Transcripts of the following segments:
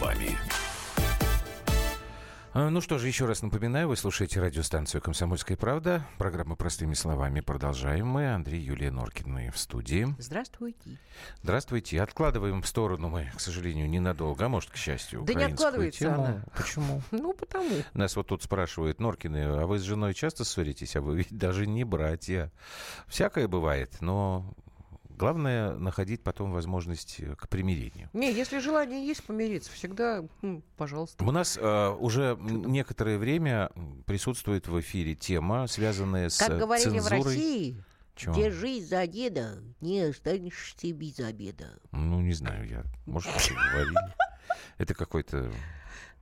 словами. А, ну что же, еще раз напоминаю, вы слушаете радиостанцию «Комсомольская правда». Программа «Простыми словами» продолжаем мы. Андрей Юлия Норкина в студии. Здравствуйте. Здравствуйте. Откладываем в сторону мы, к сожалению, ненадолго, а может, к счастью, Да не откладывается тему. она. Почему? Ну, потому. Нас вот тут спрашивают, Норкины, а вы с женой часто ссоритесь? А вы ведь даже не братья. Всякое бывает, но Главное находить потом возможность э, к примирению. Не, если желание есть помириться, всегда, пожалуйста. У нас э, уже некоторое время присутствует в эфире тема, связанная с Как говорили цензурой. в России, Чего? держись за деда, не останешься без обеда. Ну, не знаю я. Может, вы говорили. Это какой-то...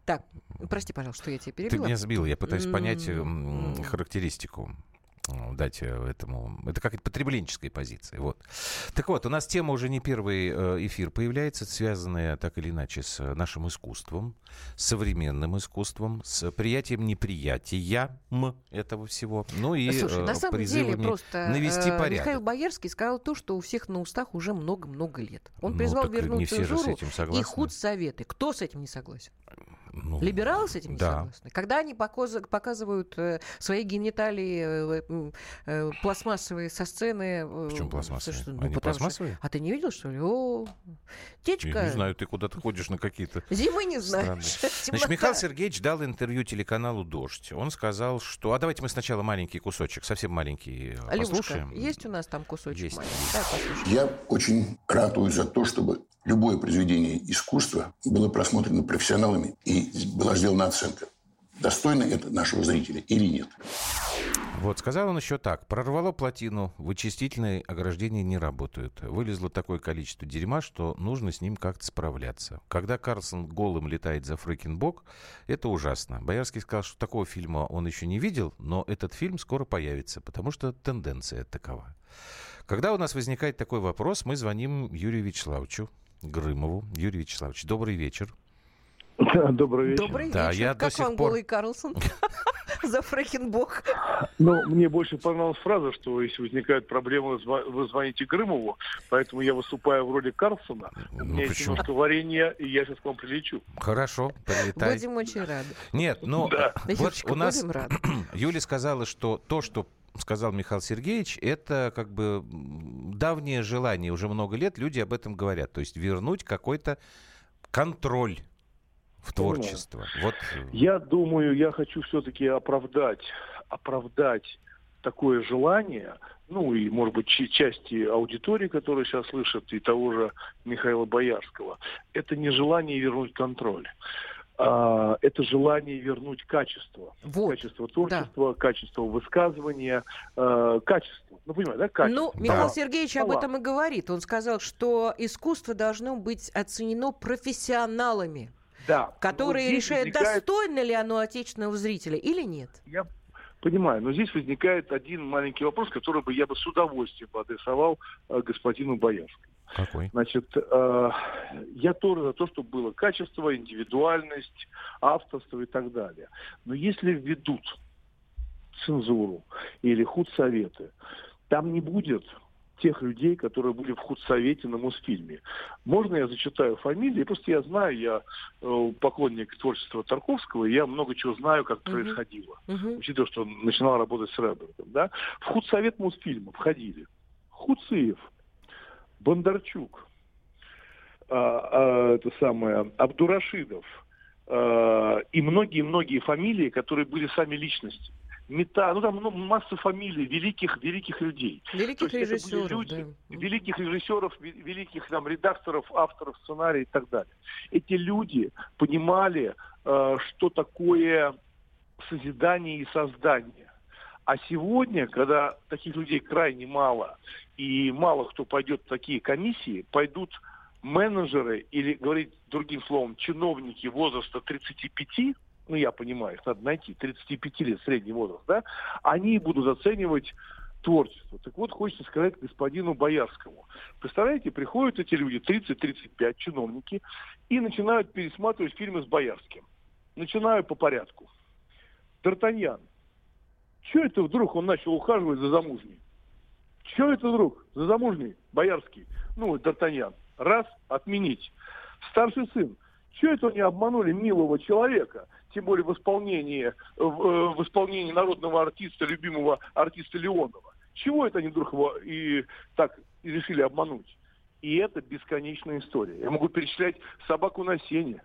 Так, прости, пожалуйста, что я тебя Ты перебила. меня сбил, я пытаюсь понять характеристику дать э, этому. Это какая-то потребленческая позиция. Вот. Так вот, у нас тема уже не первый э, эфир появляется, связанная так или иначе с э, нашим искусством, с современным искусством, с приятием неприятия этого всего. Ну и Слушай, э, на самом деле просто навести э, порядок. Михаил Боярский сказал то, что у всех на устах уже много-много лет. Он Ну, призвал так вернуть не все этим и худсоветы. Кто с этим не согласен? Ну, Либералы с этим не да. согласны. Когда они показывают э, свои гениталии э, э, пластмассовые со сцены... Почему пластмассовые? слушай, ну, Они потому что- пластмассовые? А ты не видел, что ли? О, Я течка, не знаю, ты куда-то ходишь на какие-то зимы не знаешь. Значит. Михаил Сергеевич дал интервью телеканалу «Дождь». Он сказал, что... А давайте мы сначала маленький кусочек, совсем маленький, Любушка, послушаем. есть у нас там кусочек Есть. маленький? Я очень ратую за то, чтобы любое произведение искусства было просмотрено профессионалами и была сделана оценка. Достойно это нашего зрителя или нет? Вот, сказал он еще так. Прорвало плотину, вычистительные ограждения не работают. Вылезло такое количество дерьма, что нужно с ним как-то справляться. Когда Карлсон голым летает за Фрекенбок, это ужасно. Боярский сказал, что такого фильма он еще не видел, но этот фильм скоро появится, потому что тенденция такова. Когда у нас возникает такой вопрос, мы звоним Юрию Вячеславовичу Грымову. Юрий Вячеславович, добрый вечер. Да, Добрый вечер. Добрый Да, вечер. я до как сих вам пор- голый Карлсон? За Фрэкенбок. Ну, мне больше понравилась фраза, что если возникают проблемы, вы звоните Грымову, поэтому я выступаю в роли Карлсона. У Ну, меня есть почему? немножко варенья, и я сейчас к вам прилечу. Хорошо, прилетай. Будем очень рады. Нет, ну, Да. вот у нас будем рады. Юля сказала, что то, что сказал Михаил Сергеевич, это как бы давнее желание, уже много лет люди об этом говорят. То есть вернуть какой-то контроль в творчество. Вот э, Я думаю, я хочу все-таки оправдать, оправдать такое желание, ну и, может быть, части аудитории, которые сейчас слышат, и того же Михаила Боярского. Это не желание вернуть контроль. а, это желание вернуть качество. Вот. Качество творчества, качество высказывания, э, качество. Ну, понимаете, да, качество. Ну, Михаил Да. Сергеевич об этом и говорит. Он сказал, что искусство должно быть оценено профессионалами, Да. которые Вот решают, возникает- достойно ли оно отечественного зрителя или нет. Я понимаю, но здесь возникает один маленький вопрос, который бы я бы с удовольствием бы адресовал э, господину Боярскому. какой? Значит, э, я тоже за то, чтобы было качество, индивидуальность, авторство и так далее. Но если введут цензуру или худсоветы, там не будет тех людей, которые были в худсовете на Мосфильме. Можно я зачитаю фамилии? Просто я знаю, я э, поклонник творчества Тарковского, и я много чего знаю, как Мгм. происходило Мгм. учитывая, что он начинал работать с Редбергом, да, в худсовет Мосфильма входили Хуциев, Бондарчук, а, а, это самое, Абдурашидов а, и многие-многие фамилии, которые были сами личности. Мета, ну там ну, масса фамилий великих великих людей. Великих режиссеров, люди, да. великих режиссеров, ве- великих там редакторов, авторов сценария и так далее. Эти люди понимали, э, что такое созидание и создание. А сегодня, когда таких людей крайне мало, и мало кто пойдет в такие комиссии, пойдут менеджеры или, говорить другим словом, чиновники возраста 35, ну я понимаю, их надо найти, 35 лет средний возраст, да, они будут оценивать творчество. Так вот, хочется сказать господину Боярскому. Представляете, приходят эти люди, 30-35 чиновники, и начинают пересматривать фильмы с Боярским. Начинаю по порядку. Д'Артаньян. Че это вдруг он начал ухаживать за замужней? Че это вдруг? За замужней? Боярский. Ну, Д'Артаньян. Раз, отменить. Старший сын. Чего это они обманули милого человека? Тем более в исполнении, в, э, в исполнении народного артиста, любимого артиста Леонова. Чего это они вдруг его и так решили обмануть? И это бесконечная история. Я могу перечислять собаку на сене,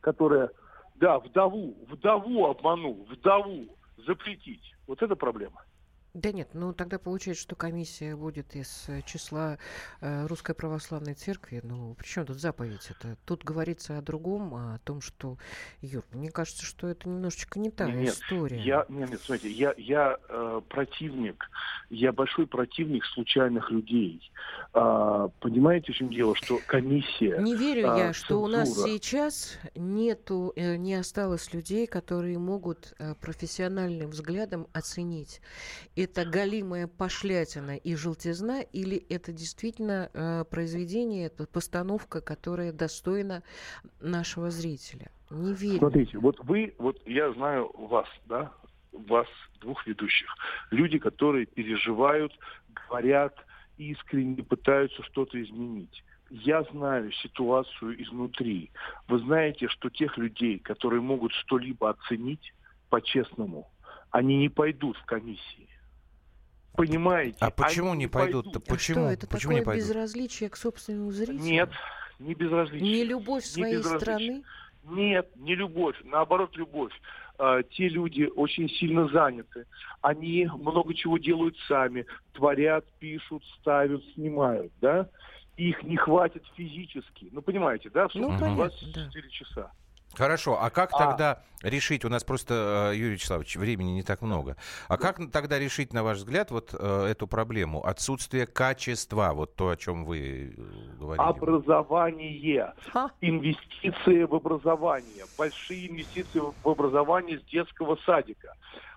которая, да, вдову, вдову обманул, вдову запретить. Вот это проблема. Да нет, ну тогда получается, что комиссия будет из э, числа э, Русской Православной Церкви. Ну, при чем тут заповедь это? Тут говорится о другом, о том, что, Юр, мне кажется, что это немножечко не та нет, история. Я, нет, нет, смотрите, я, я э, противник, я большой противник случайных людей. А, понимаете, в чем дело, что комиссия... Не верю а, я, что у нас сейчас нету, э, не осталось людей, которые могут э, профессиональным взглядом оценить это галимая пошлятина и желтизна, или это действительно э, произведение, это постановка, которая достойна нашего зрителя? Не верю. Смотрите, вот вы, вот я знаю вас, да, вас, двух ведущих, люди, которые переживают, говорят, искренне пытаются что-то изменить. Я знаю ситуацию изнутри. Вы знаете, что тех людей, которые могут что-либо оценить по-честному, они не пойдут в комиссии понимаете. А почему не пойдут-то? Почему? А что, это почему такое не пойдут? безразличие к собственному зрителю? Нет, не безразличие. Не любовь своей страны? Нет, не любовь, наоборот, любовь. А, те люди очень сильно заняты. Они много чего делают сами. Творят, пишут, ставят, снимают, да? Их не хватит физически. Ну, понимаете, да? В ну, 24 да. часа. Хорошо, а как а... тогда решить, у нас просто, э, Юрий Вячеславович, времени не так много, а как тогда решить, на ваш взгляд, вот э, эту проблему? Отсутствие качества, вот то, о чем вы э, говорили. Образование, а? инвестиции в образование, большие инвестиции в образование с детского садика,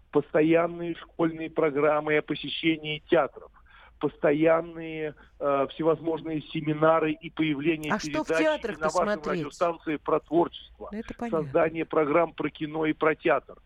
постоянные школьные программы о посещении театров постоянные э, всевозможные семинары и появление а передач что в театрах на вашей радиостанции про творчество, ну, создание программ про кино и про театр.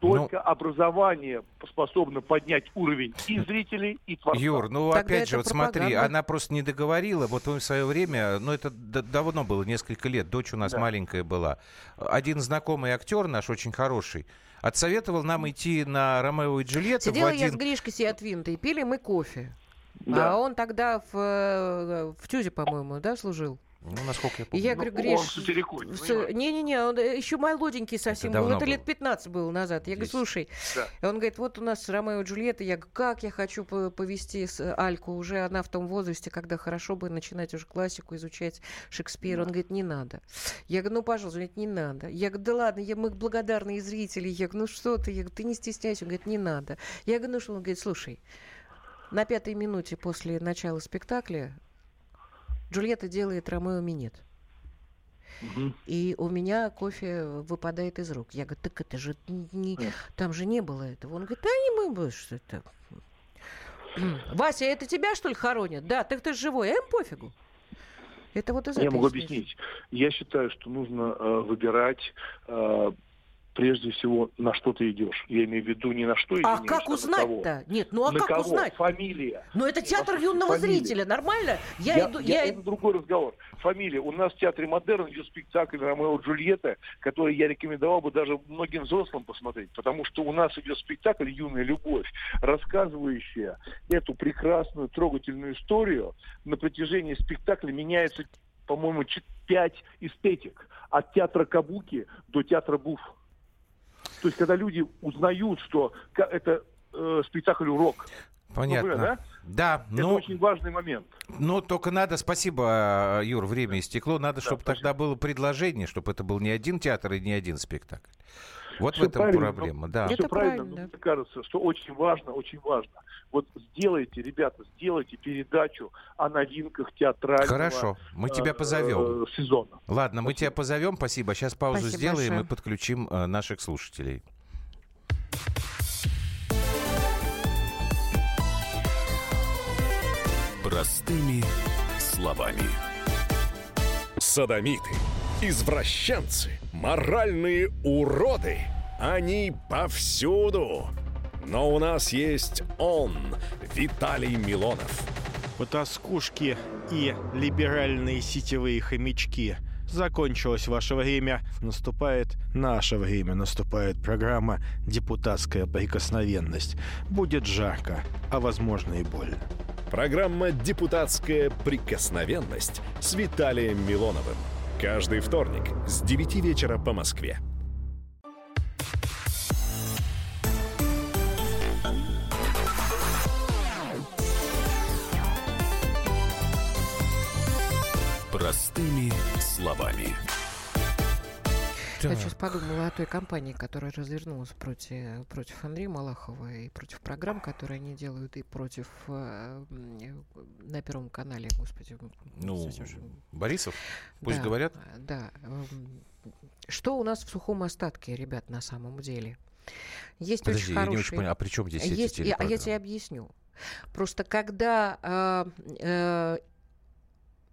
Только ну, образование способно поднять уровень и зрителей, и творцов. Юр, ну Тогда опять же, вот пропаганда. смотри, она просто не договорила. Вот в свое время, ну это давно было, несколько лет, дочь у нас да. маленькая была. Один знакомый актер наш, очень хороший, отсоветовал нам идти на Ромео и Джульетту. Сидела один... я с Гришкой Сиатвинтой, пили мы кофе. Да. А он тогда в, э, в ТЮЗе, по-моему, да, служил? Ну, насколько я помню. Я говорю, ну, Гриш, не-не-не, он э, еще молоденький совсем это был, это лет 15 было назад. Я Здесь. говорю, слушай, да. он говорит, вот у нас Ромео и Джульетта, я говорю, как я хочу повести с Альку, уже она в том возрасте, когда хорошо бы начинать уже классику изучать Шекспира. Да. Он говорит, не надо. Я говорю, ну, пожалуйста, он говорит, не надо. Я говорю, да ладно, я, мы благодарные зрители. Я говорю, ну что ты, я говорю, ты не стесняйся. Он говорит, не надо. Я говорю, ну что, он говорит, слушай, на пятой минуте после начала спектакля Джульетта делает Ромео минет. Угу. И у меня кофе выпадает из рук. Я говорю, так это же не... Там же не было этого. Он говорит, да не мы, что это... Вася, это тебя, что ли, хоронят? Да, так ты живой, а им пофигу. Это вот из Я могу объяснить. Я считаю, что нужно э, выбирать э, прежде всего, на что ты идешь. Я имею в виду не на что идешь. А как узнать-то? Нет, ну а на как кого? узнать? Фамилия. Ну это театр юного Фамилия. зрителя, нормально? Я, я иду... Я... Это другой разговор. Фамилия. У нас в театре Модерн идет спектакль Ромео и Джульетта, который я рекомендовал бы даже многим взрослым посмотреть, потому что у нас идет спектакль «Юная любовь», рассказывающая эту прекрасную, трогательную историю. На протяжении спектакля меняется, по-моему, пять эстетик. От театра Кабуки до театра Буф. То есть, когда люди узнают, что это э, спектакль-урок, Понятно. Ну, да? Да, Это ну, очень важный момент. Ну, только надо, спасибо, Юр, время истекло. Надо, да, чтобы спасибо. тогда было предложение, чтобы это был не один театр и не один спектакль. Вот все в этом проблема, да. Это все правильно, правильно. Но мне кажется, что очень важно, очень важно. Вот сделайте, ребята, сделайте передачу о новинках театрального Хорошо, мы тебя позовем. Э, сезона. Ладно, мы тебя позовем, спасибо. Сейчас паузу спасибо сделаем большое. и подключим э, наших слушателей. Простыми словами. Садомиты, извращенцы, моральные уроды. Они повсюду. Но у нас есть он, Виталий Милонов. Потаскушки и либеральные сетевые хомячки закончилось ваше время, наступает наше время, наступает программа «Депутатская прикосновенность». Будет жарко, а возможно и больно. Программа «Депутатская прикосновенность» с Виталием Милоновым. Каждый вторник с 9 вечера по Москве. Простыми словами. Я сейчас подумала о той кампании, которая развернулась против, против Андрея Малахова и против программ, которые они делают, и против э, на Первом канале, господи. Ну, Борисов, пусть да, говорят. Да. Эм, что у нас в сухом остатке, ребят, на самом деле? Есть Подожди, очень хорошие... я не очень понял, а при чем здесь есть, эти я, я тебе объясню. Просто когда э, э,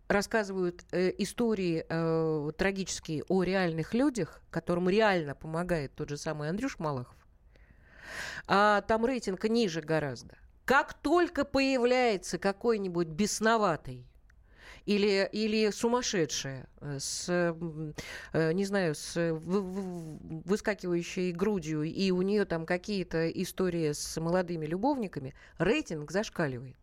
рассказывают э, истории э, трагические о реальных людях, которым реально помогает тот же самый Андрюш Малахов, а там рейтинг ниже гораздо. Как только появляется какой-нибудь бесноватый или, или сумасшедшая э, с, э, не знаю, с выскакивающей грудью, и у нее там какие-то истории с молодыми любовниками, рейтинг зашкаливает.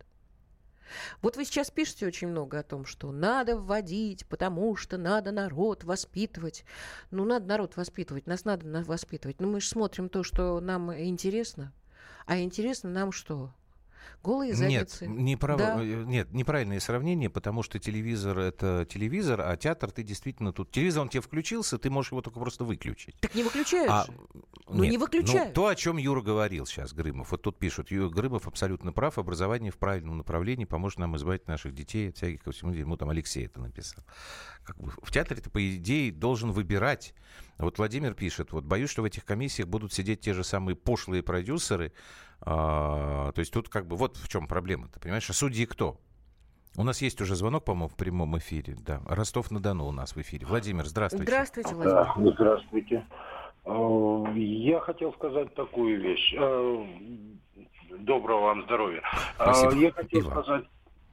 Вот вы сейчас пишете очень много о том, что надо вводить, потому что надо народ воспитывать. Ну, надо народ воспитывать, нас надо воспитывать. Но мы же смотрим то, что нам интересно. А интересно нам что? Голые задницы. Нет, неправ... да? Э, нет, неправильное сравнение, потому что телевизор это телевизор, а театр ты действительно тут. Телевизор он тебе включился, ты можешь его только просто выключить. Так не выключаешь. А... Ну не выключаешь. Ну, то, о чем Юра говорил сейчас, Грымов. Вот тут пишут, Юра Грымов абсолютно прав, образование в правильном направлении поможет нам избавить наших детей от всяких ко всему Ну, там Алексей это написал. Как бы в театре ты, по идее, должен выбирать. Вот Владимир пишет, вот боюсь, что в этих комиссиях будут сидеть те же самые пошлые продюсеры, а, то есть тут как бы вот в чем проблема. Ты понимаешь, а судьи кто? У нас есть уже звонок, по-моему, в прямом эфире. Да. Ростов-на-Дону у нас в эфире. Владимир, здравствуйте. Здравствуйте, Владимир. Да, здравствуйте. А, я хотел сказать такую вещь. А, доброго вам здоровья. Спасибо. Я хотел Ива. сказать...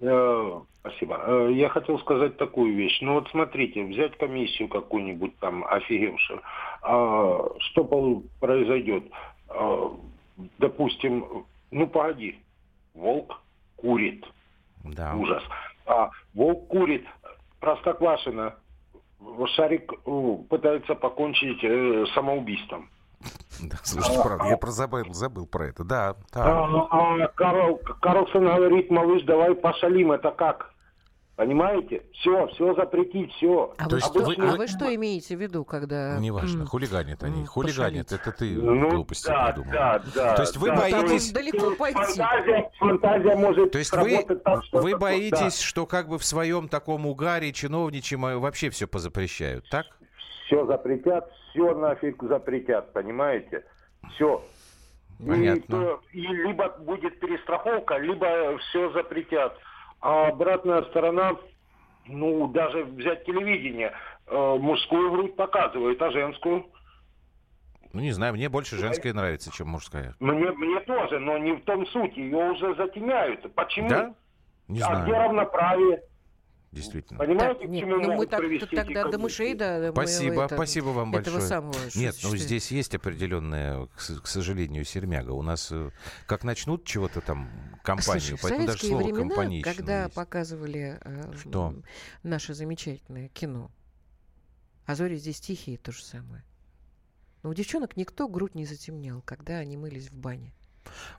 Э, спасибо. Э, я хотел сказать такую вещь. Ну вот смотрите, взять комиссию какую-нибудь там офигевшую. Что произойдет? Допустим, ну погоди, волк курит. Да. Ужас. А волк курит. Простоквашина. Шарик пытается покончить э, самоубийством. Да, слушайте, а, правда, я про забыл, забыл про это. Да, да. А, а Карл, Карлсон говорит, малыш, давай пошалим. Это как? Понимаете? Все, все запретить, все. А, вы, что, а вы что имеете в виду, когда... Неважно, хулиганят они. Хулиганят, это ты ну, глупости да, придумал. Да, да, То есть вы да, боитесь... Далеко пойти. Фантазия, фантазия может То есть вы, так, что вы боитесь, да. что как бы в своем таком угаре чиновничьем вообще все позапрещают, так? Все запретят, все нафиг запретят, понимаете? Все. Понятно. И, и либо будет перестраховка, либо все запретят. А обратная сторона, ну, даже взять телевидение, э, мужскую грудь показывает, а женскую? Ну, не знаю, мне больше женская нравится, чем мужская. Мне, мне тоже, но не в том суть. Ее уже затемняют. Почему? Да? Не а знаю. где равноправие? Действительно. Понимаете, так, к чему ну, мы так, тогда до мышей, да. Спасибо, это, спасибо вам большое. Самого, Нет, ну здесь есть определенная, к, сожалению, сермяга. У нас э, как начнут чего-то там компанию, Слушай, поэтому даже слово времена, когда есть. показывали э, Что? наше замечательное кино, а зори здесь тихие, то же самое. Но у девчонок никто грудь не затемнял, когда они мылись в бане.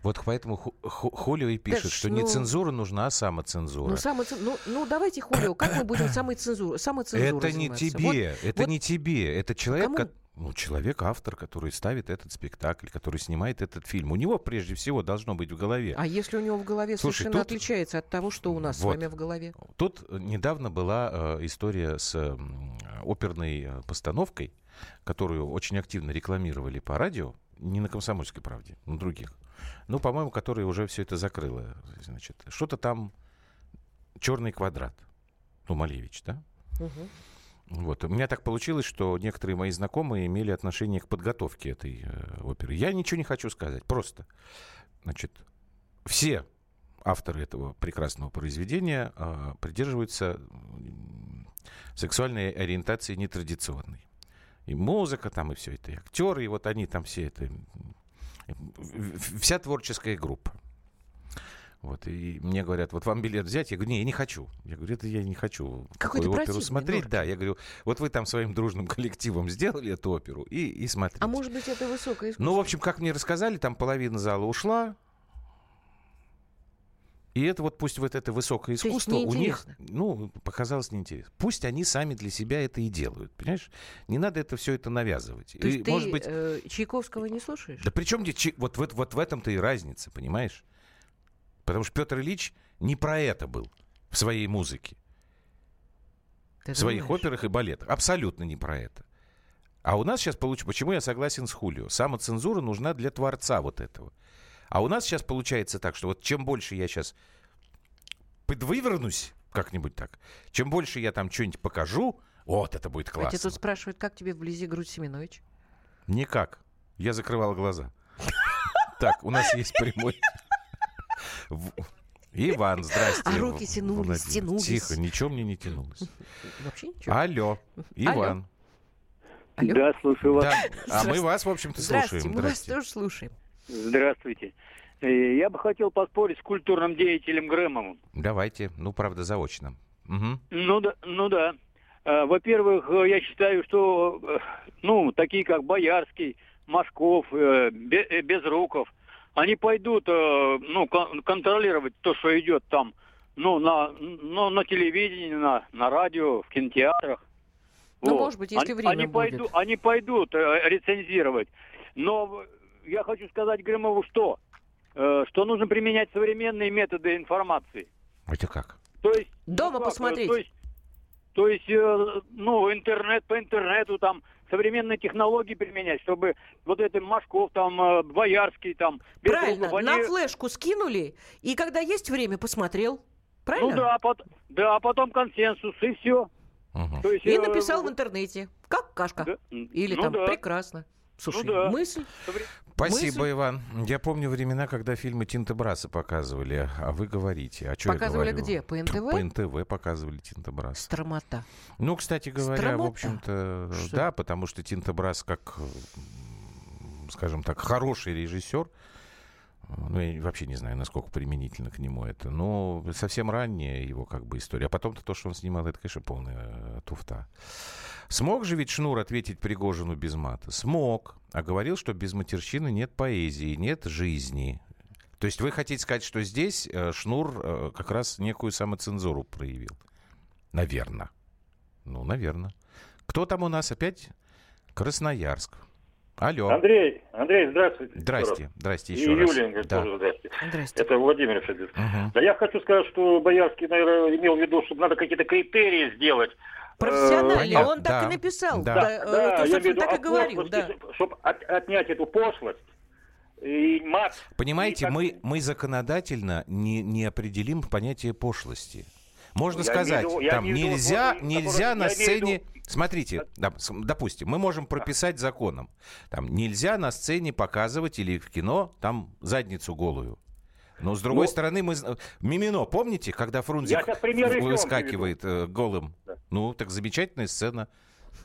Вот поэтому Хулио и пишет, да, что ну, не цензура нужна, а самоцензура. Ну, самоцен... ну, ну давайте, Хулио, как мы будем самоцензурой самоцензурой Это не тебе, вот, это вот... не тебе, это человек, Кому... Ко... ну, человек, автор, который ставит этот спектакль, который снимает этот фильм. У него, прежде всего, должно быть в голове. А если у него в голове Слушай, совершенно тут... отличается от того, что у нас вот. с вами в голове? Тут недавно была э, история с э, оперной постановкой, которую очень активно рекламировали по радио, не на «Комсомольской правде», на других ну, по-моему, которая уже все это закрыла. Значит, что-то там черный квадрат. Ну, Малевич, да? Угу. Вот. У меня так получилось, что некоторые мои знакомые имели отношение к подготовке этой э, оперы. Я ничего не хочу сказать. Просто, значит, все авторы этого прекрасного произведения э, придерживаются сексуальной ориентации нетрадиционной. И музыка там, и все это, и актеры, и вот они там все это, вся творческая группа. Вот, и мне говорят, вот вам билет взять? Я говорю, не, я не хочу. Я говорю, это я не хочу Какой оперу смотреть. Норки. Да, я говорю, вот вы там своим дружным коллективом сделали эту оперу и, и смотрите. А может быть, это высокое искусство? Ну, в общем, как мне рассказали, там половина зала ушла, и это вот пусть вот это высокое искусство у них, ну, показалось неинтересно. Пусть они сами для себя это и делают, понимаешь? Не надо это все это навязывать. То и, ты может быть... э, Чайковского не слушаешь? Да при чем вот, вот, вот в этом-то и разница, понимаешь? Потому что Петр Ильич не про это был в своей музыке. Ты в своих операх и балетах. Абсолютно не про это. А у нас сейчас получится... Почему я согласен с Хулио? Самоцензура нужна для творца вот этого. А у нас сейчас получается так, что вот чем больше я сейчас подвывернусь как-нибудь так, чем больше я там что-нибудь покажу, вот это будет классно. А тебя тут спрашивают, как тебе вблизи грудь Семенович? Никак. Я закрывал глаза. Так, у нас есть прямой Иван, здрасте. А руки тянулись, тянулись. Тихо, ничего мне не тянулось. Вообще ничего. Алло, Иван. Алло. Да, слушаю вас. Да. А мы вас, в общем-то, слушаем. Здравствуйте, мы вас тоже слушаем. Здравствуйте. Э, я бы хотел поспорить с культурным деятелем Грэмовым. Давайте, ну, правда, заочно. Угу. Ну да, ну да. Э, во-первых, э, я считаю, что, ну, такие как Боярский, Машков, Безруков, они пойдут, ну, контролировать то, что идет там, ну, на, ну, на телевидении, на, на радио, в кинотеатрах. Ну, вот. может быть, если они, время они будет. Пойду, они пойдут рецензировать. Но я хочу сказать Грымову что? Э, что нужно применять современные методы информации. Это как? То есть... Дома ну, посмотреть. То есть, то есть, э, ну, интернет по интернету там современные технологии применять, чтобы вот это Машков, там, э, Боярский, там... Правильно, они... на флешку скинули, и когда есть время, посмотрел. Правильно? Ну да, пот... да, а потом консенсус, и все. Угу. То есть, и э... написал в интернете, как кашка. Да. Или ну, там да. прекрасно. Слушай, ну, да. мысль. Спасибо, мысль. Иван. Я помню времена, когда фильмы Тинта Браса показывали, а вы говорите. А что показывали я говорю? где? По НТВ? По НТВ показывали Тинта Браса. Стромота. Ну, кстати говоря, Стромота? в общем-то, что? да, потому что Тинта Брас как, скажем так, хороший режиссер, ну, я вообще не знаю, насколько применительно к нему это. Но совсем ранняя его как бы история. А потом-то то, что он снимал, это, конечно, полная э, туфта. Смог же ведь Шнур ответить Пригожину без мата? Смог. А говорил, что без матерщины нет поэзии, нет жизни. То есть вы хотите сказать, что здесь э, Шнур э, как раз некую самоцензуру проявил? Наверное. Ну, наверное. Кто там у нас опять? Красноярск. Алло. Андрей, Андрей, здравствуйте. Здрасте, здрасте еще И раз. Юлия, да. тоже здрасте. здрасте. Это Владимир Угу. Да я хочу сказать, что Боярский, наверное, имел в виду, что надо какие-то критерии сделать Профессионально, э, он так и написал. Да, да, да то, я виду, так и говорил. Да. Чтобы отнять эту пошлость, и мат. Понимаете, и мы, мы законодательно не, не определим понятие пошлости. Можно я сказать, имею, там нельзя, виду, нельзя на сцене. Виду... Смотрите, допустим, мы можем прописать законом, там нельзя на сцене показывать или в кино там задницу голую. Но с другой ну, стороны, мы Мимино, помните, когда Фрунзик выскакивает э, голым? Да. Ну, так замечательная сцена.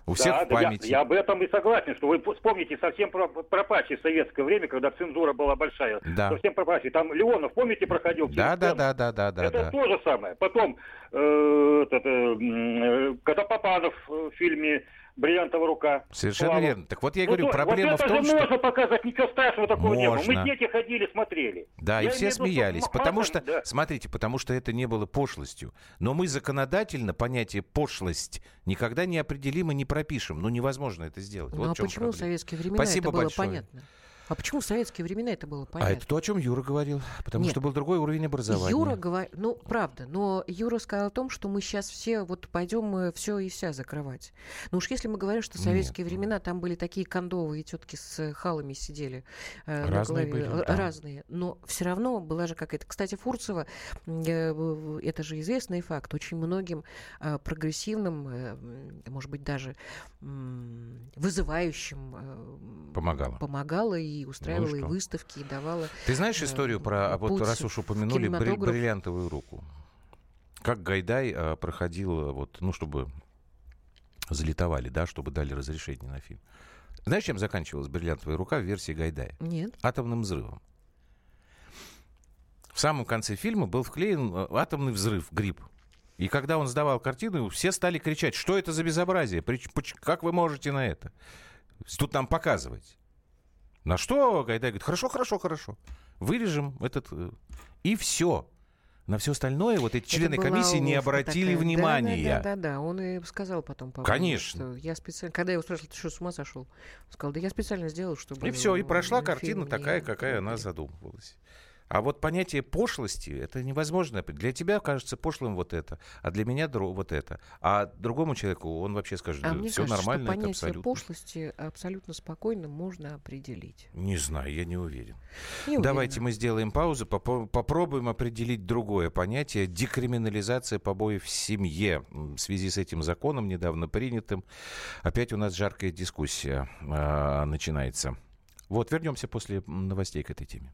У всех да, в памяти. Я, я об этом и согласен, что вы вспомните совсем про, пропащее советское время, когда цензура была большая. Да. Совсем пропащее. Там Леонов, помните, проходил? Да, да, да, да, да, да. Это да. то же самое. Потом, э, этот, э, когда Попанов в фильме бриллиантовая рука. Совершенно Слава. верно. Так вот я ну, говорю, проблема вот в том, что... можно показать, ничего страшного такого можно. не было. Мы дети ходили, смотрели. Да, я и все смеялись. Виду, потому что, да. смотрите, потому что это не было пошлостью. Но мы законодательно понятие пошлость никогда не определим и не пропишем. Ну, невозможно это сделать. Ну, вот а почему в советские времена Спасибо это было большое. понятно? А почему в советские времена это было понятно? А это то, о чем Юра говорил. Потому Нет. что был другой уровень образования. Юра говорил, ну, правда, но Юра сказал о том, что мы сейчас все вот пойдем мы все и вся закрывать. Ну уж если мы говорим, что в советские Нет. времена там были такие кондовые тетки с халами сидели э, разные были, да. разные, но все равно была же какая-то. Кстати, Фурцева, э, это же известный факт, очень многим э, прогрессивным, э, может быть даже э, вызывающим э, помогала. помогала и и устраивала ну, и выставки, и давала... Ты знаешь э, историю про, а вот раз уж упомянули бриллиантовую руку? Как Гайдай а, проходил, вот, ну, чтобы залетовали, да, чтобы дали разрешение на фильм. Знаешь, чем заканчивалась «Бриллиантовая рука» в версии Гайдая? Нет. Атомным взрывом. В самом конце фильма был вклеен атомный взрыв, гриб. И когда он сдавал картину, все стали кричать, что это за безобразие, как вы можете на это? Тут нам показывать. На что Гайдай говорит, хорошо, хорошо, хорошо. Вырежем этот... Э, и все. На все остальное вот эти члены комиссии не обратили такая. внимания. Да, да, да, да, он и сказал потом. По Конечно. Что я специально, когда я его спрашивал, ты что, с ума сошел? Он сказал, да я специально сделал, чтобы... И все, и прошла картина такая, какая она задумывалась. А вот понятие пошлости, это невозможно. Для тебя кажется пошлым вот это, а для меня вот это. А другому человеку он вообще скажет, а мне все кажется, нормально, что понятие это абсолютно. пошлости абсолютно спокойно можно определить. Не знаю, я не уверен. Не Давайте мы сделаем паузу, поп- попробуем определить другое понятие. Декриминализация побоев в семье. В связи с этим законом, недавно принятым, опять у нас жаркая дискуссия э, начинается. Вот, вернемся после новостей к этой теме.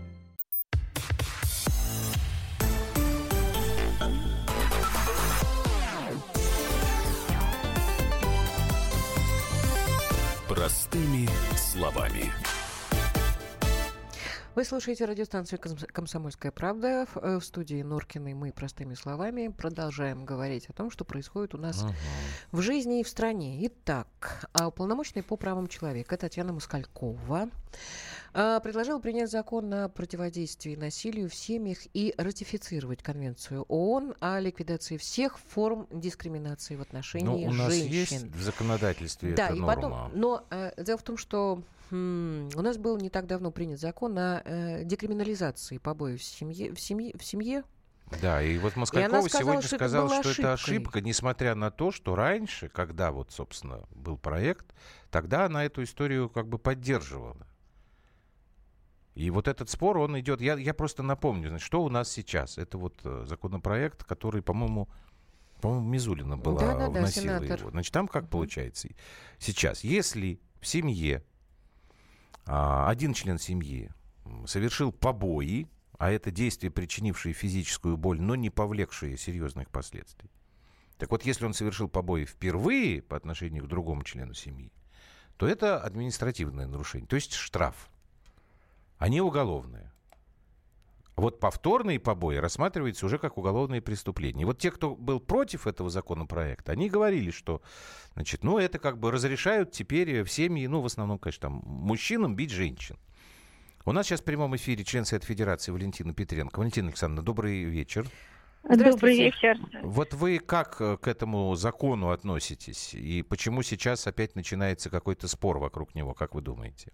Словами. Вы слушаете радиостанцию «Комсомольская правда». В, э, в студии Норкиной мы простыми словами продолжаем говорить о том, что происходит у нас uh в жизни и в стране. Итак, а уполномоченный по правам человека Татьяна Москалькова а, предложила принять закон о противодействии насилию в семьях и ратифицировать Конвенцию ООН о ликвидации всех форм дискриминации в отношении ну, у нас женщин. есть в законодательстве да, эта и норма. потом, но э, дело в том, что у нас был не так давно принят закон о э, декриминализации побоев в семье, в семье, в семье да, и вот Москалькова сегодня что сказала, это что это ошибка, несмотря на то, что раньше, когда вот, собственно, был проект, тогда она эту историю как бы поддерживала. И вот этот спор, он идет... Я, я просто напомню, значит, что у нас сейчас. Это вот э, законопроект, который, по-моему, по-моему, Мизулина была, да, да, вносила да, его. Значит, там как получается? Сейчас, если в семье один член семьи совершил побои, а это действие, причинившее физическую боль, но не повлекшее серьезных последствий. Так вот, если он совершил побои впервые по отношению к другому члену семьи, то это административное нарушение, то есть штраф они уголовные. Вот повторные побои рассматриваются уже как уголовные преступления. И вот те, кто был против этого законопроекта, они говорили, что, значит, ну, это как бы разрешают теперь в семьи, ну, в основном, конечно, там, мужчинам бить женщин. У нас сейчас в прямом эфире член Совета Федерации Валентина Петренко. Валентина Александровна, добрый вечер. Добрый вечер. Вот вы как э, к этому закону относитесь? И почему сейчас опять начинается какой-то спор вокруг него, как вы думаете?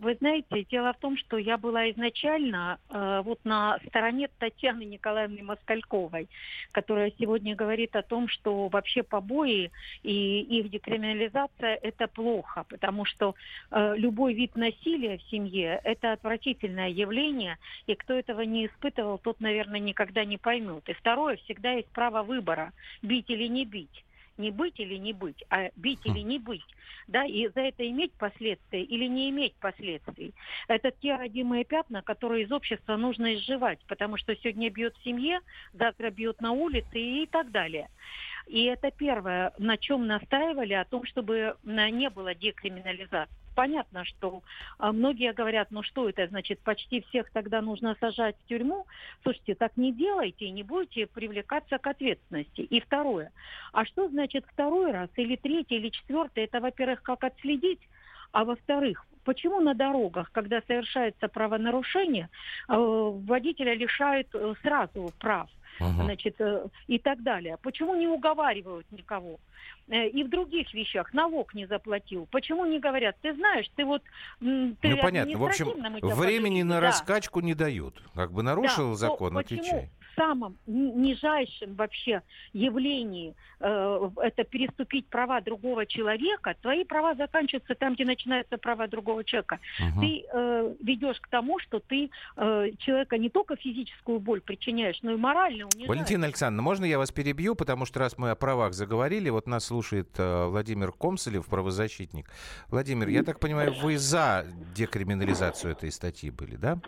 Вы знаете, дело в том, что я была изначально э, вот на стороне Татьяны Николаевны Москальковой, которая сегодня говорит о том, что вообще побои и их декриминализация – это плохо, потому что э, любой вид насилия в семье – это отвратительное явление, и кто этого не испытывал, тот, наверное, никогда не поймет. И второе, всегда есть право выбора – бить или не бить не быть или не быть, а бить или не быть, да, и за это иметь последствия или не иметь последствий. Это те родимые пятна, которые из общества нужно изживать, потому что сегодня бьет в семье, завтра бьет на улице и так далее. И это первое, на чем настаивали, о том, чтобы не было декриминализации понятно, что а, многие говорят, ну что это значит, почти всех тогда нужно сажать в тюрьму. Слушайте, так не делайте и не будете привлекаться к ответственности. И второе, а что значит второй раз или третий или четвертый? Это, во-первых, как отследить, а во-вторых, почему на дорогах, когда совершается правонарушение, э, водителя лишают э, сразу прав? Uh значит, э, и так далее. Почему не уговаривают никого? Э, и в других вещах налог не заплатил. Почему не говорят, ты знаешь, ты вот... Ты ну, понятно. В общем, времени на да. раскачку не дают. Как бы нарушил да. закон, почему, отвечай. Самом нижайшем вообще явлении э, это переступить права другого человека, твои права заканчиваются там, где начинаются права другого человека. Угу. Ты э, ведешь к тому, что ты э, человека не только физическую боль причиняешь, но и морально унижаешь. Валентина Александровна, можно я вас перебью, потому что раз мы о правах заговорили, вот нас слушает э, Владимир Комсолев, правозащитник. Владимир, я так понимаю, вы за декриминализацию этой статьи были, да?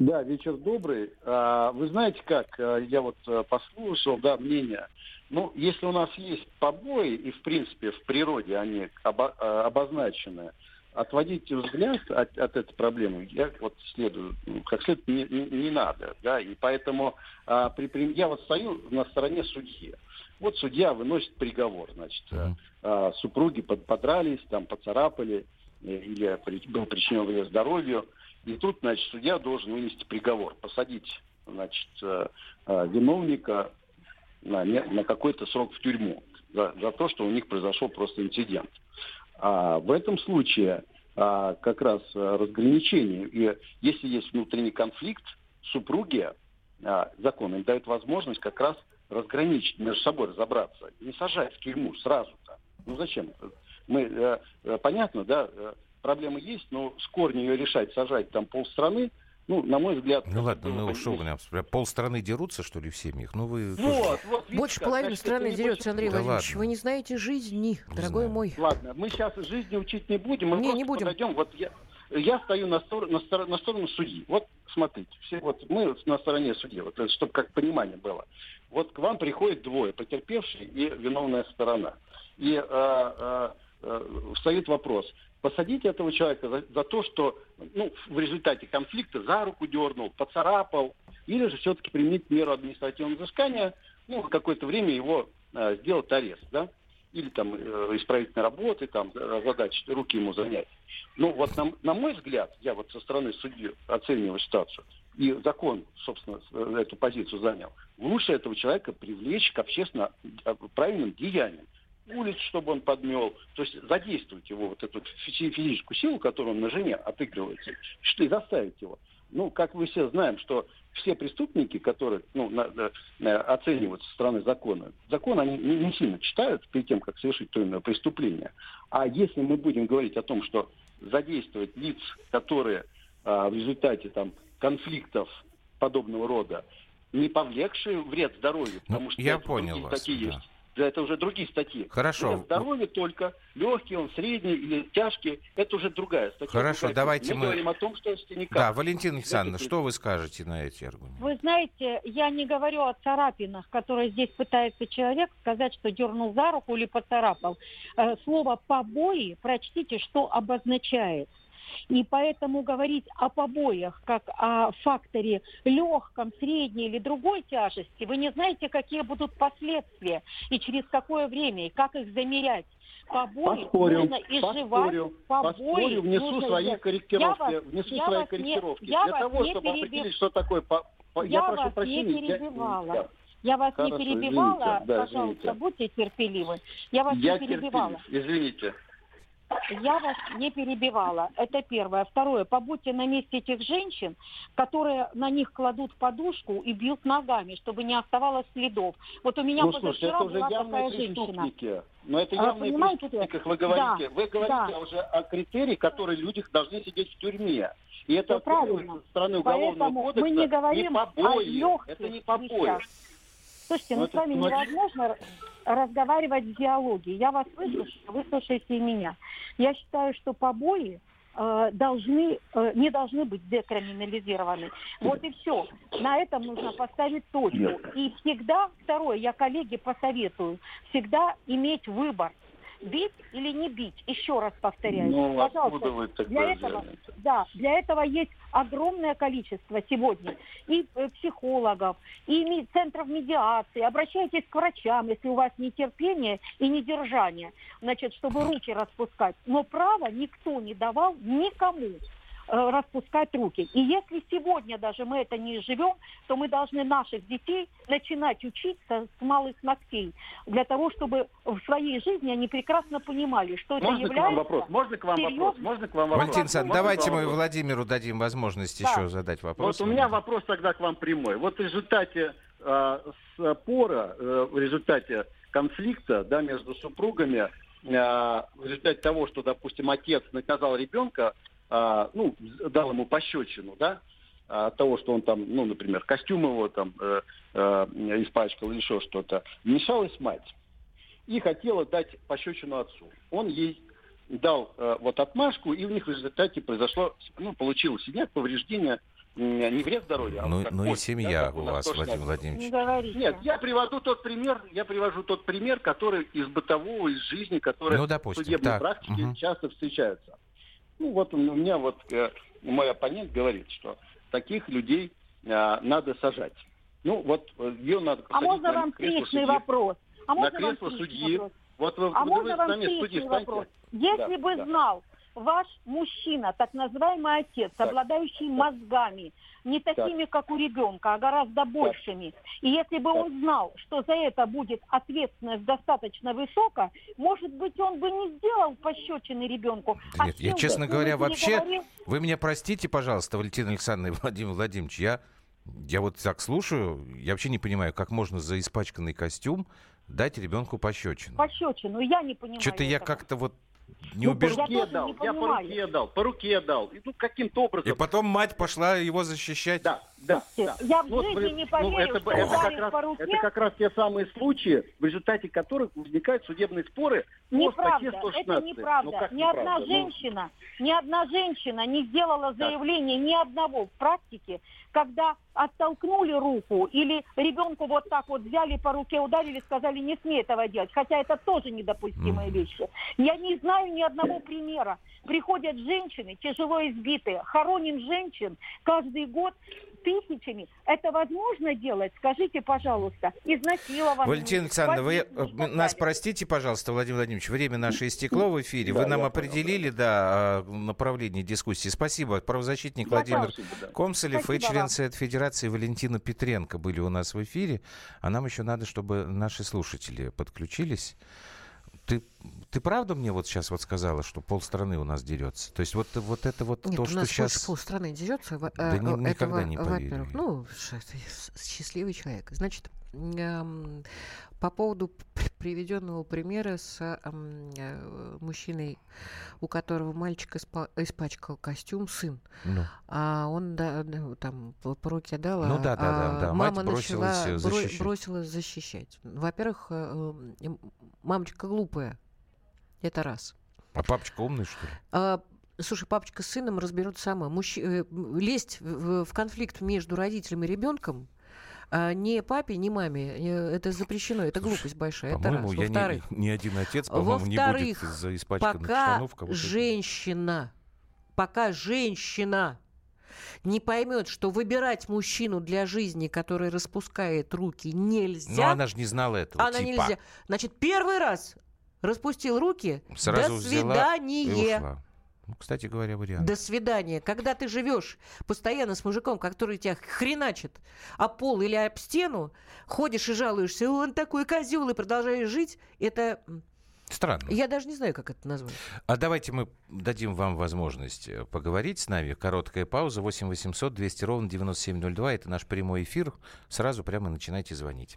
Да, вечер добрый. А, вы знаете как, я вот э, послушал, да, мнение. Ну, если у нас есть побои, и в принципе в природе они обо, э, обозначены, отводить взгляд от, от этой проблемы я вот следую, ну, как следует не, не, не надо, да, и поэтому а, при, при, я вот стою на стороне судьи. Вот судья выносит приговор, значит, mm-hmm. а, супруги под, подрались, там поцарапали, или был причинен вред здоровью, и тут, значит, судья должен вынести приговор, посадить, значит, э, э, виновника на, на какой-то срок в тюрьму за, за то, что у них произошел просто инцидент. А в этом случае а, как раз разграничение. И если есть внутренний конфликт, супруги а, закон им дают возможность как раз разграничить, между собой разобраться. Не сажать в тюрьму сразу-то. Ну зачем? Мы, э, э, понятно, да, э, проблема есть, но с корнем ее решать, сажать там полстраны, ну, на мой взгляд... Ну ладно, ну что вы, прям полстраны дерутся, что ли, в семьях? Ну вы... Вот, вот, видите, Больше половины страны дерется, Андрей да Владимирович. Ладно. Вы не знаете жизни, не дорогой знаю. мой. Ладно, мы сейчас жизни учить не будем. Мы не, не будем. подойдем. Вот я, я стою на, стор- на, стор- на сторону судьи. Вот смотрите, все, вот мы на стороне судьи, вот, чтобы как понимание было. Вот к вам приходит двое, потерпевший и виновная сторона. И э, э, э, встает вопрос, посадить этого человека за, за то, что ну, в результате конфликта за руку дернул, поцарапал, или же все-таки применить меру административного взыскания, ну, какое-то время его э, сделать арест, да, или там э, исправительной работы, там, задачи, руки ему занять. Ну, вот на, на мой взгляд, я вот со стороны судьи оцениваю ситуацию, и закон, собственно, эту позицию занял, лучше этого человека привлечь к общественно э, правильным деяниям улиц, чтобы он подмел. То есть задействовать его, вот эту физическую силу, которую он на жене отыгрывается, и заставить его. Ну, как мы все знаем, что все преступники, которые ну, на, на, на, оценивают со стороны закона, закон они не, не сильно читают перед тем, как совершить то или иное преступление. А если мы будем говорить о том, что задействовать лиц, которые а, в результате там, конфликтов подобного рода, не повлекшие вред здоровью, ну, потому ну, что я понял вас, такие да. есть это уже другие статьи. Хорошо. Для здоровье только, легкий он, средний или тяжкий, это уже другая статья. Хорошо, другая. давайте мы... мы... говорим о том, что никак. Да, Валентина Александровна, что вы скажете на эти аргументы? Вы знаете, я не говорю о царапинах, которые здесь пытается человек сказать, что дернул за руку или поцарапал. Э, слово «побои» прочтите, что обозначает. И поэтому говорить о побоях как о факторе легком, средней или другой тяжести, вы не знаете, какие будут последствия и через какое время, и как их замерять побои поспорю, нужно изживать, поспорю, побои поспорю, внесу нужно свои корректировки, я вас, внесу я свои корректировки. Не, Для того, чтобы перебив... определить, что такое по... я, я прошу вас прощения, не перебивала. Я... Я вас Хорошо, не перебивала, извините, да, пожалуйста, извините. будьте терпеливы. Я вас я не перебивала. Терпелив. Извините. Я вас не перебивала. Это первое. Второе. Побудьте на месте этих женщин, которые на них кладут подушку и бьют ногами, чтобы не оставалось следов. Вот у меня ну, позавчера слушай, была такая женщина. Но это явные а, преступники, вы говорите. Да, вы говорите да. уже о критерии, которые люди должны сидеть в тюрьме. И это, правильно. со стороны уголовного Поэтому кодекса мы не говорим не побои. О легких это не побои. Вещах. Слушайте, ну, ну с вами невозможно разговаривать в диалоге. Я вас выслушаю, вы слушаете меня. Я считаю, что побои э, должны, э, не должны быть декриминализированы. Вот и все. На этом нужно поставить точку. И всегда, второе, я коллеге посоветую, всегда иметь выбор бить или не бить. Еще раз повторяю. Ну, Пожалуйста, вы для этого, да, для этого есть огромное количество сегодня и э, психологов, и центров медиации. Обращайтесь к врачам, если у вас нетерпение и недержание, значит, чтобы руки распускать. Но право никто не давал никому. Э, распускать руки. И если сегодня даже мы это не живем, то мы должны наших детей начинать учиться с малых ногтей, для того, чтобы в своей жизни они прекрасно понимали, что Можно это является... К вам вопрос? Можно к вам серьез... вопрос? Можно к вам вопрос? Валентин Александрович, давайте мы Владимиру дадим возможность да. еще задать вопрос. Вот у меня вопрос тогда к вам прямой. Вот в результате спора в результате конфликта да, между супругами в результате того, что, допустим, отец наказал ребенка, ну, дал ему пощечину, да, от того, что он там, ну, например, костюм его там э, э, испачкал или еще что-то, вмешалась мать и хотела дать пощечину отцу. Он ей дал э, вот отмашку, и у них в результате произошло, ну, получилось синяк, повреждение, не вред здоровью, а ну, вот ну и семья да, у вас, Владимир Владимирович. Не Нет, я привожу тот пример, я привожу тот пример, который из бытового, из жизни, который ну, допустим, в судебной так. практике угу. часто встречается. Ну вот у меня вот э, мой оппонент говорит, что таких людей э, надо сажать. Ну вот э, ее надо А можно вам встречный вопрос? А на кресло судьи. Вопрос? Вот вы, а вы, можно вы вам встречный вопрос? Если да, бы да. знал ваш мужчина, так называемый отец, так. обладающий так. мозгами, не такими, так. как у ребенка, а гораздо большими. Так. И если бы так. он знал, что за это будет ответственность достаточно высокая, может быть, он бы не сделал пощечины ребенку. Да а нет, я, честно говоря, вообще... Говорил... Вы меня простите, пожалуйста, Валентина Александровна и Владимир Владимирович, я, я вот так слушаю, я вообще не понимаю, как можно за испачканный костюм дать ребенку пощечину. Пощечину, я не понимаю. Что-то я как-то вот не ну, убеж... по руке дал, я по руке дал, по руке дал. И ну, каким-то образом. И потом мать пошла его защищать. Да, да. да. Я в ну, жизни ну, не поверю, ну, это, что это, как раз, по руке... это как раз те самые случаи, в результате которых возникают судебные споры неправда, по статье 116. Это неправда. Ну, ни неправда? одна женщина, ну... ни одна женщина не сделала заявление ни одного в практике, когда оттолкнули руку или ребенку вот так вот взяли по руке, ударили, сказали, не смей этого делать. Хотя это тоже недопустимые mm. вещи. Я не знаю ни одного примера. Приходят женщины, тяжело избитые, хороним женщин каждый год тысячами. Это возможно делать? Скажите, пожалуйста. Изнасиловано. Валентина Александровна, вы э, нас простите, пожалуйста, Владимир Владимирович, время наше истекло в эфире. Вы нам определили, да, направление дискуссии. Спасибо. Правозащитник Владимир Комсолев и член Совета Федерации Валентина Петренко были у нас в эфире. А нам еще надо, чтобы наши слушатели подключились. Ты, ты правда мне вот сейчас вот сказала, что полстраны у нас дерется? То есть вот, вот это вот Нет, то, у что нас сейчас... полстраны дерется. Да э, ни, никогда не поверю. Во-первых, ну, счастливый человек. Значит, по поводу приведенного примера с э, мужчиной, у которого мальчик испачкал костюм, сын. Ну. А он да, там по руке дал, ну, да, да, а да. мама Мать начала защищать. бросилась защищать. Во-первых, э, мамочка глупая. Это раз. А папочка умный, что ли? А, слушай, папочка с сыном разберут сама. Мужч... Э, лезть в, в конфликт между родителем и ребенком а ни папе, ни маме. Это запрещено. Это глупость большая. Это раз. Я Во-вторых, ни, ни один отец, по-моему, не будет из-за испачканных пока штанов кого-то... женщина, пока женщина не поймет, что выбирать мужчину для жизни, который распускает руки, нельзя. Но она же не знала этого. Она типа. нельзя. Значит, первый раз распустил руки. Сразу до свидания. И ушла. Ну, кстати говоря, вариант. До свидания. Когда ты живешь постоянно с мужиком, который тебя хреначит о пол или об стену, ходишь и жалуешься, он такой козел, и продолжаешь жить, это Странно. Я даже не знаю, как это назвать. А давайте мы дадим вам возможность э, поговорить с нами. Короткая пауза. 8 800 200 ровно 9702. Это наш прямой эфир. Сразу прямо начинайте звонить.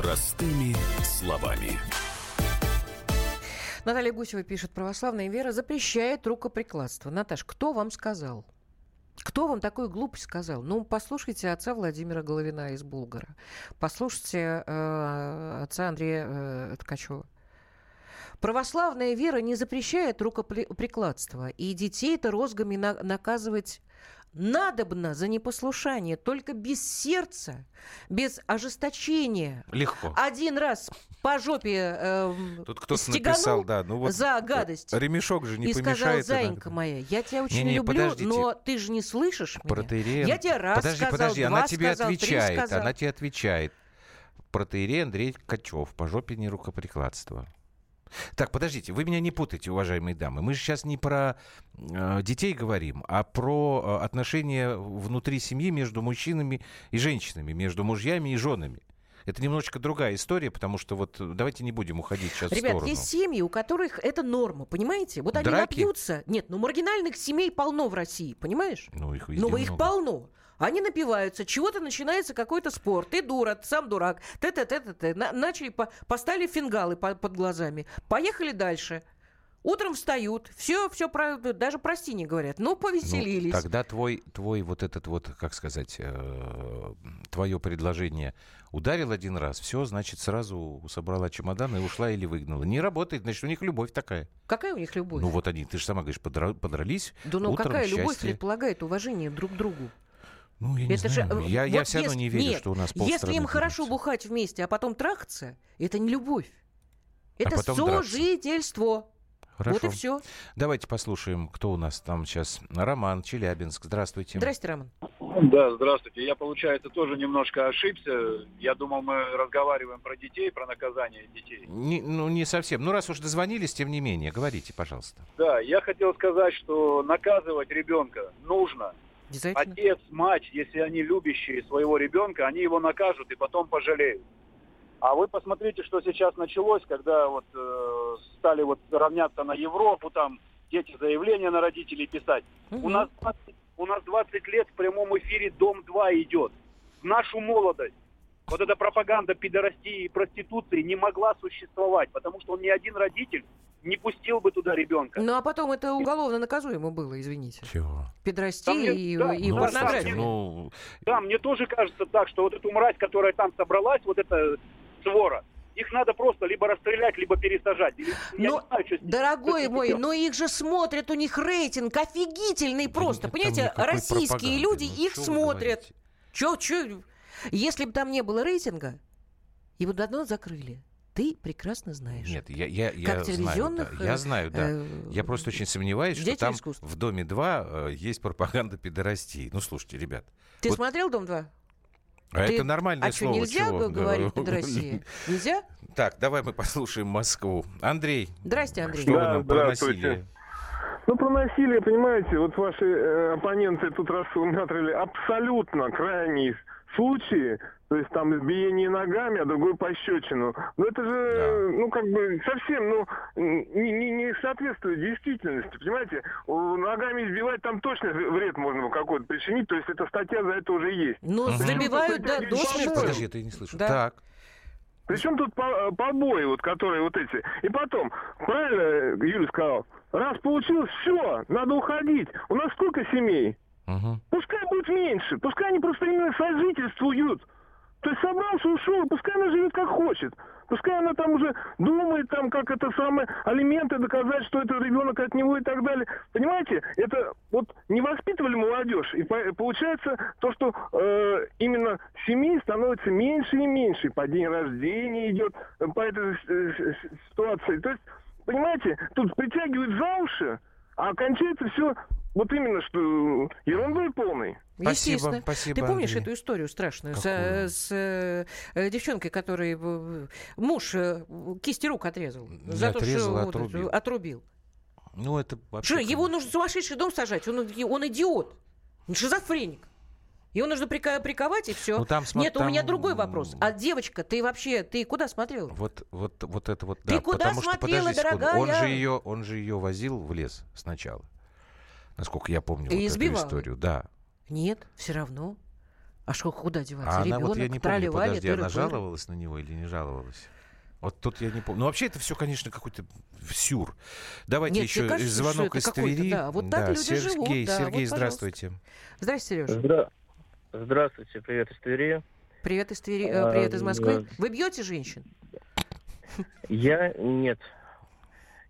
Простыми словами. Наталья Гусева пишет, православная вера запрещает рукоприкладство. Наташ, кто вам сказал? Кто вам такую глупость сказал? Ну, послушайте отца Владимира Головина из Булгара. Послушайте э, отца Андрея э, Ткачева. Православная вера не запрещает рукоприкладство. И детей это розгами на- наказывать надобно за непослушание, только без сердца, без ожесточения. Легко. Один раз по жопе э, Тут кто-то написал, да, ну вот за гадость. Ремешок же не и помешает. Сказал, зайенька моя, я тебя очень не, не, люблю, подождите. но ты же не слышишь Протеерей... меня. Я тебе раз подожди, сказал, подожди, два она тебе сказал, отвечает, сказал. она тебе отвечает. Протеерей Андрей Качев, по жопе не рукоприкладство. Так, подождите, вы меня не путайте, уважаемые дамы. Мы же сейчас не про э, детей говорим, а про э, отношения внутри семьи между мужчинами и женщинами, между мужьями и женами. Это немножечко другая история, потому что вот давайте не будем уходить сейчас Ребят, в сторону. есть семьи, у которых это норма, понимаете? Вот они Драки? напьются. Нет, ну маргинальных семей полно в России, понимаешь? Ну, их везде Ну, много. их полно. Они напиваются, чего-то начинается какой-то спор. Ты дура, ты сам дурак. Т -т -т -т -т. На начали, по поставили фингалы по под глазами. Поехали дальше. Утром встают, все, все, даже прости не говорят. Ну, повеселились. Ну, тогда твой, твой вот этот вот, как сказать, э, твое предложение ударил один раз, все, значит, сразу собрала чемодан и ушла или выгнала. Не работает, значит, у них любовь такая. Какая у них любовь? Ну, вот они, ты же сама говоришь, подра подрались. Да ну какая счастье. любовь предполагает уважение друг к другу? Ну, я не Это знаю. же, я, вот я все равно если- не верю, нет, что у нас Если им хорошо делится. бухать вместе, а потом трахаться, это не любовь. Это потом драться. сожительство. Хорошо. Вот и все. Давайте послушаем, кто у нас там сейчас. Роман, Челябинск. Здравствуйте. Здрасте, Роман. Да, здравствуйте. Я, получается, тоже немножко ошибся. Я думал, мы разговариваем про детей, про наказание детей. Не- ну, не совсем. Ну, раз уж дозвонились, тем не менее, говорите, пожалуйста. Да, я хотел сказать, что наказывать ребенка нужно. Обязательно. Отец, мать, если они любящие своего ребенка, они его накажут и потом пожалеют. А вы посмотрите, что сейчас началось, когда вот э, стали вот равняться на Европу, там дети заявления на родителей писать. Мгм. У нас 20, у нас 20 лет в прямом эфире Дом 2 идет. В нашу молодость вот эта пропаганда пидорастии и проституции не могла существовать, потому что ни один родитель не пустил бы туда ребенка. Ну, а потом это уголовно наказуемо было, извините. Чего? Педрастия Да мне- и, да, и Ну, порнография. ну, Да, мне тоже кажется так, что вот эту мразь, которая там собралась, вот эта свора, их надо просто либо расстрелять, либо пересажать. Или- я Но, не знаю, что Дорогой что мой, но их же смотрят, у них рейтинг офигительный просто. там Понимаете, российские люди Ну, их смотрят. говорите? Чё, чё? Если бы там не было рейтинга, его давно закрыли. Ты прекрасно знаешь. Нет, я, я, я Как знаю, телевизионных, да. Я знаю, да. э, Я просто очень сомневаюсь, что там искусства. в Доме 2 э, есть пропаганда педорастии. Ну, слушайте, ребят. Ты вот- смотрел «Дом-2»? А Ты- это нормальное А что, слово. нельзя чего? говорить под Россией? Нельзя? Так, давай мы послушаем Москву. Андрей, Здрасте, Андрей. что вы Да, нам про здравствуйте. насилие? Ну, про насилие, понимаете, вот ваши э, оппоненты тут рассмотрели абсолютно крайние случаи, то есть там избиение ногами, а другой пощечину. Но это же, э, ну, как бы совсем, ну, не, не, не соответствует действительности, понимаете? Ногами избивать там точно вред можно какой-то причинить, то есть эта статья за это уже есть. Ну, забивают, да, до смерти. Подожди, я не слышу. Да. Так. Причем тут по- побои, вот, которые вот эти. И потом, правильно Юля сказал, раз получилось, все, надо уходить. У нас сколько семей? Мгм. Пускай будет меньше, пускай они просто именно сожительствуют. То есть собрался, ушел, пускай она живет как хочет. Пускай она там уже думает, там, как это самое, алименты доказать, что это ребенок от него и так далее. Понимаете, это вот не воспитывали молодежь. И по- получается то, что э, именно семей становится меньше и меньше. По день рождения идет э, по этой э, с- с- ситуации. То есть, понимаете, тут притягивают за уши, а окончается все вот именно что ерундой полной. Спасибо, Естественно. спасибо, Ты помнишь Андрей. эту историю страшную с, Какую? э, с э, э, девчонкой, которой э, муж э, кисти рук отрезал? Не за то, отрезал, а что вот, отрубил. отрубил. Ну, это вообще... Что, его нужно в сумасшедший дом сажать? Он, он идиот. Он шизофреник. Его нужно приковать, и все. Ну, там Нет, у меня там- другой вопрос. А девочка, ты вообще, ты куда смотрела? Вот, вот, вот это вот, Ты да. куда потому что, смотрела, подожди секунду, он дорогая? же ее, он же ее возил в лес сначала. Насколько я помню И вот эту историю. Да. Нет, все равно. А что, куда деваться? А она Ребенок, вот я не помню, подожди, она жаловалась на него или не жаловалась? Вот тут я не помню. Ну, вообще, это все, конечно, какой-то сюр. Давайте Нет, еще кажется, звонок из Твери. да, вот так люди Сергей, живут, да, Сергей, вот, здравствуйте. Здравствуйте, Сережа. Здра... Здравствуйте, привет из Твери. Привет из Твери, А, привет из Москвы. да. Вы бьете женщин? Я нет.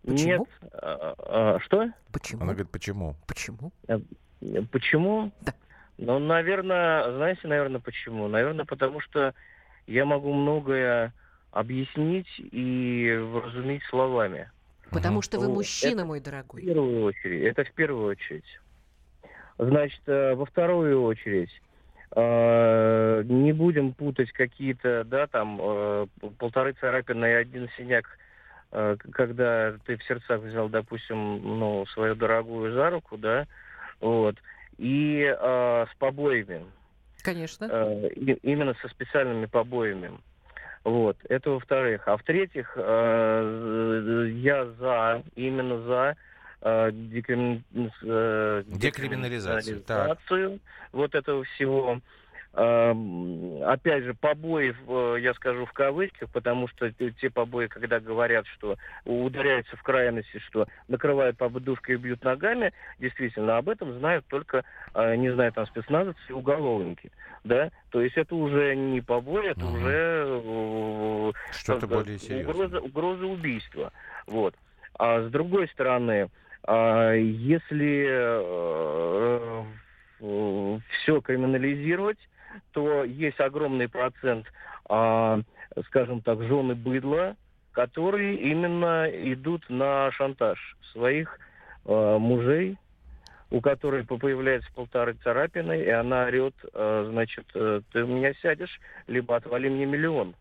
Почему? Нет. а, а, что? Почему? Она говорит, почему? Почему? А, Почему? Да. Ну, наверное, знаете, наверное, почему? Наверное, потому что я могу многое объяснить и вразумить словами. Потому что вы ну, мужчина, это мой дорогой. В первую очередь. Это в первую очередь. Значит, э, во вторую очередь, э, не будем путать какие-то, да, там, э, полторы царапины и один синяк, когда ты в сердцах взял, допустим, ну, свою дорогую за руку, да, вот, и с побоями. Конечно. именно со специальными побоями. Вот, это во-вторых. А в-третьих, э, я за, именно за э, декримин... э, декриминализацию, декриминализацию вот этого всего. Эм, опять же, побои, я скажу в кавычках, потому что те побои, когда говорят, что ударяются в крайности, что накрывают по подушкой и бьют ногами, действительно, об этом знают только, э, не знаю, там, спецназовцы и уголовники. Да? То есть это уже не побои, это угу. уже э, что-то более серьезное. Угроза, угроза убийства. Вот. А с другой стороны, а, если э, все криминализировать, то есть огромный процент, а, скажем так, жены быдла, которые именно идут на шантаж своих а, мужей, у которой появляется полторы царапины, и она орет, а, значит, э, ты у меня сядешь, либо отвали мне миллион.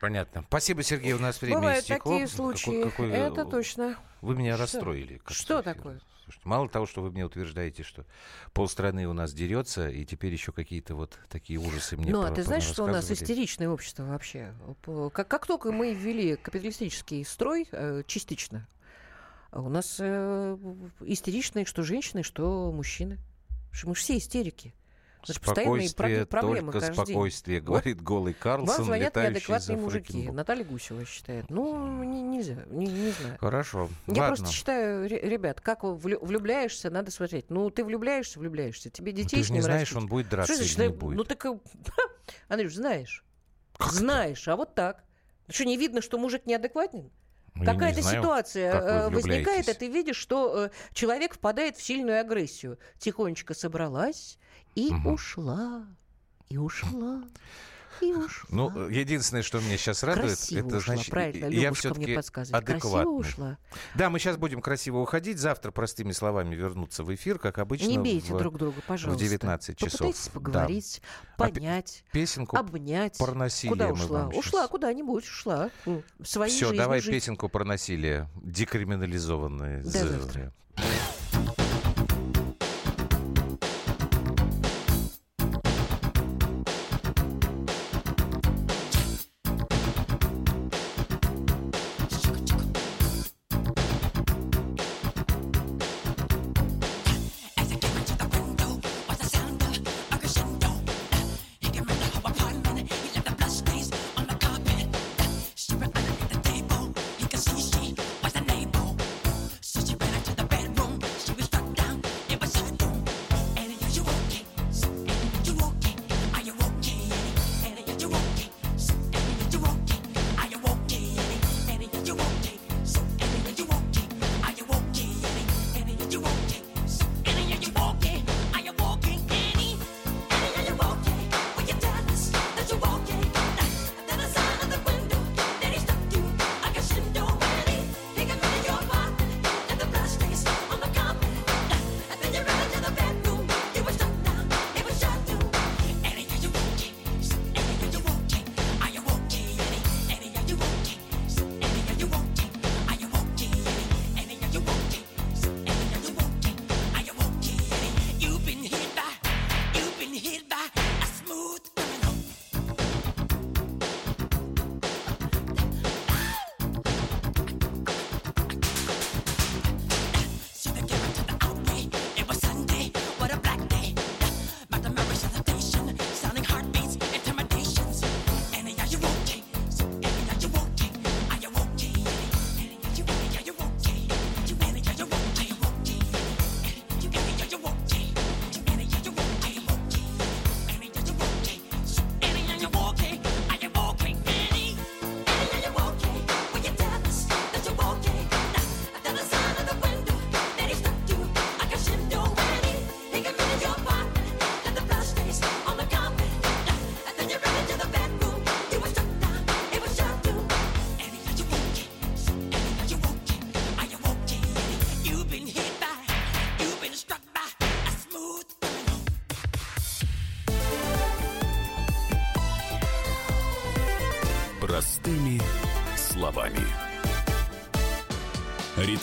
Понятно. Спасибо, Сергей, у нас время Бывают истекло. такие случаи, какой, какой... это точно. Вы меня что? расстроили. Что такое? Слушайте, мало того, что вы мне утверждаете, что полстраны у нас дерется, и теперь еще какие-то вот такие ужасы мне Ну, а ты знаешь, что у нас истеричное общество вообще? Как, как только мы ввели капиталистический строй, э, частично, у нас э, истеричные что женщины, что мужчины. Мы же все истерики. Спокойствие, проблемы только спокойствие, день. говорит вот. голый Карлсон, Вам звонят неадекватные мужики. Наталья Гусева считает. Ну, не, нельзя, не, не знаю. Хорошо, Я ладно. просто считаю, ребят, как влюбляешься, надо смотреть. Ну, ты влюбляешься, влюбляешься. Тебе ну, детей ну, ты же не знаешь, растить. он будет драться Что или не будет. Ну, так, Андрюш, знаешь. Как знаешь, это? а вот так. Что, не видно, что мужик неадекватен? Ну, Какая-то ситуация э, возникает, и ты видишь, что э, человек впадает в сильную агрессию. Тихонечко собралась, и угу. ушла, и ушла. И ушла. Ну, единственное, что меня сейчас радует, красиво это ушла, значит, правильно, я все-таки адекватный. ушла. Да, мы сейчас будем красиво уходить. Завтра простыми словами вернуться в эфир, как обычно. Не бейте в, друг друга, пожалуйста. В 19 часов. Попытайтесь поговорить, да. понять, а песенку обнять. Про насилие Куда ушла? Ушла куда-нибудь, ушла. Своей Все, давай жить. песенку про насилие. Декриминализованные. До завтра.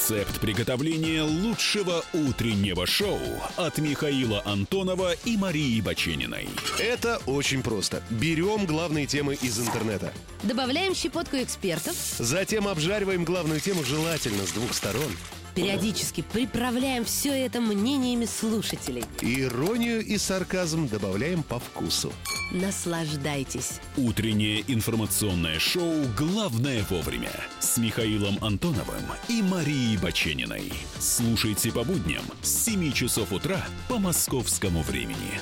Рецепт приготовления лучшего утреннего шоу от Михаила Антонова и Марии Бачениной. Это очень просто. Берем главные темы из интернета. Добавляем щепотку экспертов. Затем обжариваем главную тему желательно с двух сторон. Периодически приправляем все это мнениями слушателей. Иронию и сарказм добавляем по вкусу. Наслаждайтесь. Утреннее информационное шоу «Главное вовремя» с Михаилом Антоновым и Марией Бачениной. Слушайте по будням с 7 часов утра по московскому времени.